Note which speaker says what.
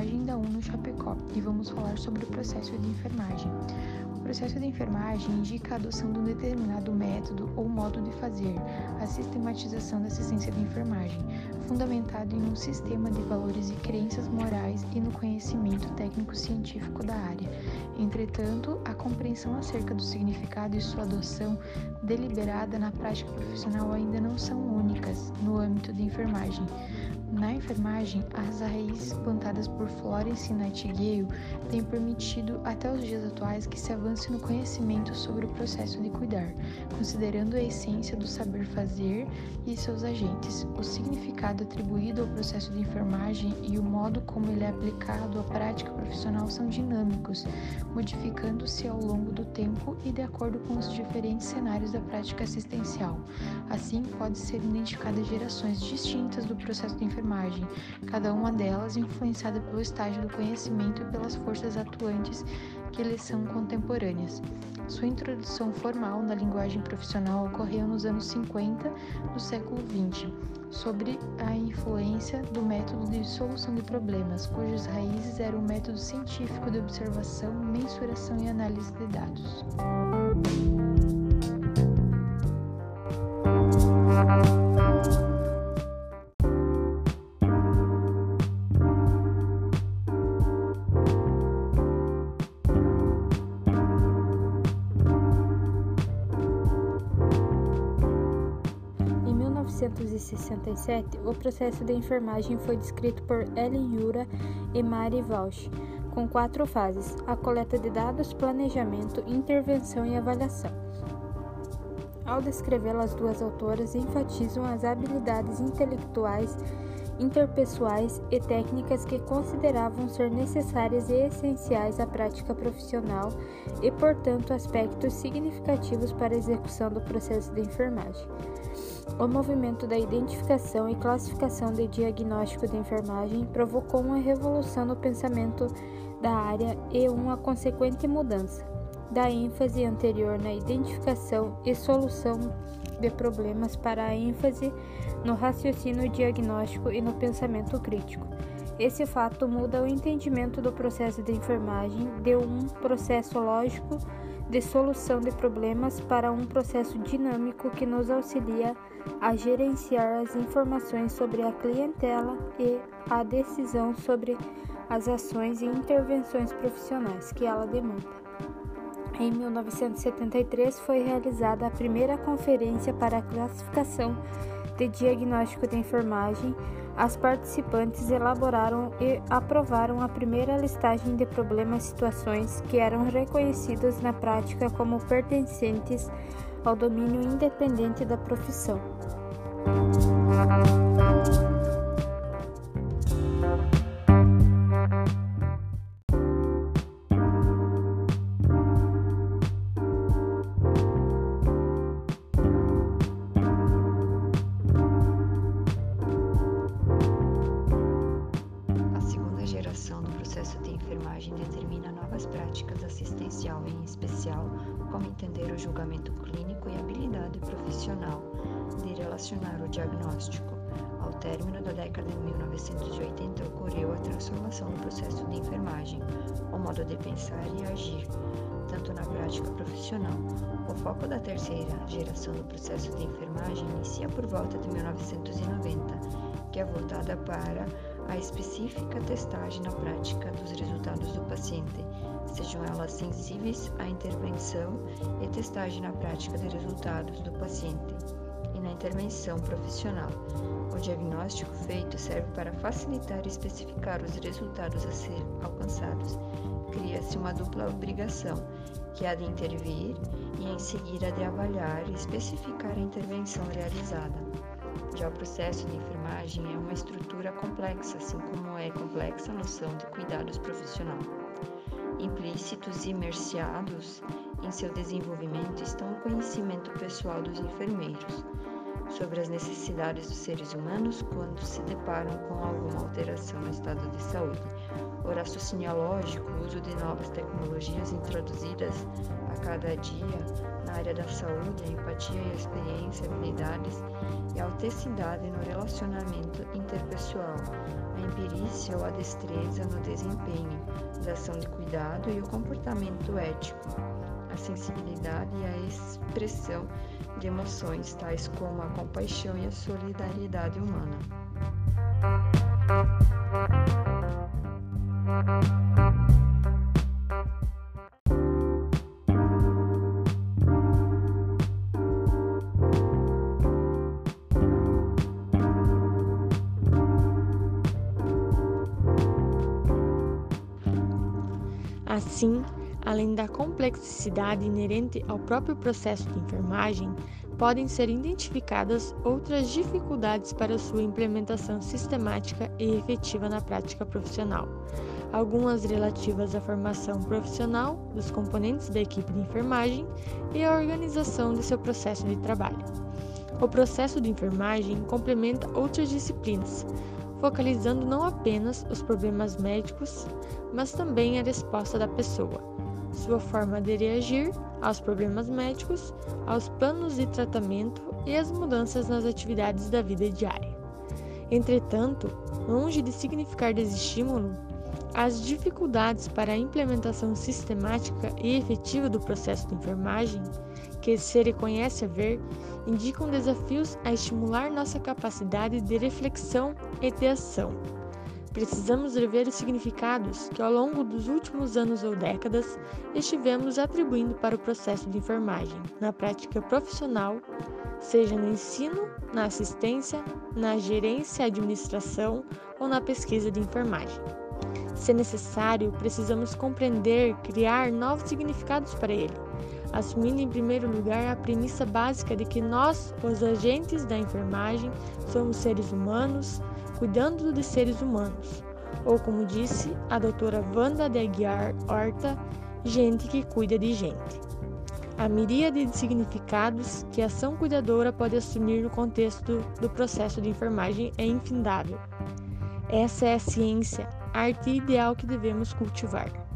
Speaker 1: enfermagem da UNO Chapecó e vamos falar sobre o processo de enfermagem. O processo de enfermagem indica a adoção de um determinado método ou modo de fazer a sistematização da assistência de enfermagem, fundamentado em um sistema de valores e crenças morais e no conhecimento técnico-científico da área. Entretanto, a compreensão acerca do significado e sua adoção deliberada na prática profissional ainda não são únicas no âmbito de enfermagem. Na enfermagem, as raízes plantadas por Florence Nightingale têm permitido até os dias atuais que se avance no conhecimento sobre o processo de cuidar, considerando a essência do saber fazer e seus agentes, o significado atribuído ao processo de enfermagem e o modo como ele é aplicado à prática profissional são dinâmicos, modificando-se ao longo do tempo e de acordo com os diferentes cenários da prática assistencial. Assim, pode ser identificadas gerações distintas do processo de enfermagem enfermagem, cada uma delas influenciada pelo estágio do conhecimento e pelas forças atuantes que lhes são contemporâneas. Sua introdução formal na linguagem profissional ocorreu nos anos 50 do século XX, sobre a influência do método de solução de problemas, cujas raízes eram o método científico de observação, mensuração e análise de dados. 1967, o processo de enfermagem foi descrito por Ellen Yura e Mary Walsh, com quatro fases: a coleta de dados, planejamento, intervenção e avaliação. Ao descrevê-la, as duas autoras enfatizam as habilidades intelectuais, interpessoais e técnicas que consideravam ser necessárias e essenciais à prática profissional e, portanto, aspectos significativos para a execução do processo de enfermagem. O movimento da identificação e classificação de diagnóstico de enfermagem provocou uma revolução no pensamento da área e uma consequente mudança da ênfase anterior na identificação e solução de problemas para a ênfase no raciocínio diagnóstico e no pensamento crítico. Esse fato muda o entendimento do processo de enfermagem de um processo lógico de solução de problemas para um processo dinâmico que nos auxilia a gerenciar as informações sobre a clientela e a decisão sobre as ações e intervenções profissionais que ela demanda. Em 1973 foi realizada a primeira conferência para a classificação de diagnóstico de enfermagem as participantes elaboraram e aprovaram a primeira listagem de problemas e situações que eram reconhecidas na prática como pertencentes ao domínio independente da profissão. Como entender o julgamento clínico e habilidade profissional de relacionar o diagnóstico. Ao término da década de 1980, ocorreu a transformação do processo de enfermagem, o modo de pensar e agir, tanto na prática profissional. O foco da terceira geração do processo de enfermagem inicia por volta de 1990, que é voltada para a específica testagem na prática dos resultados do paciente sejam elas sensíveis à intervenção e testagem na prática de resultados do paciente e na intervenção profissional. O diagnóstico feito serve para facilitar e especificar os resultados a ser alcançados. Cria-se uma dupla obrigação, que é a de intervir e em seguida de avaliar e especificar a intervenção realizada. Já o processo de enfermagem é uma estrutura complexa, assim como é complexa a noção de cuidados profissional implícitos e imerciados em seu desenvolvimento estão o conhecimento pessoal dos enfermeiros sobre as necessidades dos seres humanos quando se deparam com alguma alteração no estado de saúde,
Speaker 2: O raciocínio lógico, o uso de novas tecnologias introduzidas a cada dia na área da saúde, a empatia e a experiência, habilidades e a autenticidade no relacionamento interpessoal, a imperícia ou a destreza no desempenho da ação de cuidado e o comportamento ético, a sensibilidade e a expressão de emoções tais como a compaixão e a solidariedade humana.
Speaker 3: Assim, além da complexidade inerente ao próprio processo de enfermagem, podem ser identificadas outras dificuldades para sua implementação sistemática e efetiva na prática profissional. Algumas relativas à formação profissional dos componentes da equipe de enfermagem e à organização de seu processo de trabalho. O processo de enfermagem complementa outras disciplinas, focalizando não apenas os problemas médicos, mas também a resposta da pessoa, sua forma de reagir aos problemas médicos, aos planos de tratamento e às mudanças nas atividades da vida diária. Entretanto, longe de significar desestímulo, as dificuldades para a implementação sistemática e efetiva do processo de enfermagem, que se reconhece haver, indicam desafios a estimular nossa capacidade de reflexão e de ação. Precisamos rever os significados que, ao longo dos últimos anos ou décadas, estivemos atribuindo para o processo de enfermagem, na prática profissional, seja no ensino, na assistência, na gerência, administração ou na pesquisa de enfermagem. Se necessário, precisamos compreender, criar novos significados para ele, assumindo em primeiro lugar a premissa básica de que nós, os agentes da enfermagem, somos seres humanos, cuidando de seres humanos, ou como disse a doutora Wanda de Aguiar Horta, gente que cuida de gente. A miríade de significados que a ação cuidadora pode assumir no contexto do processo de enfermagem é infindável. Essa é a ciência, arte ideal que devemos cultivar.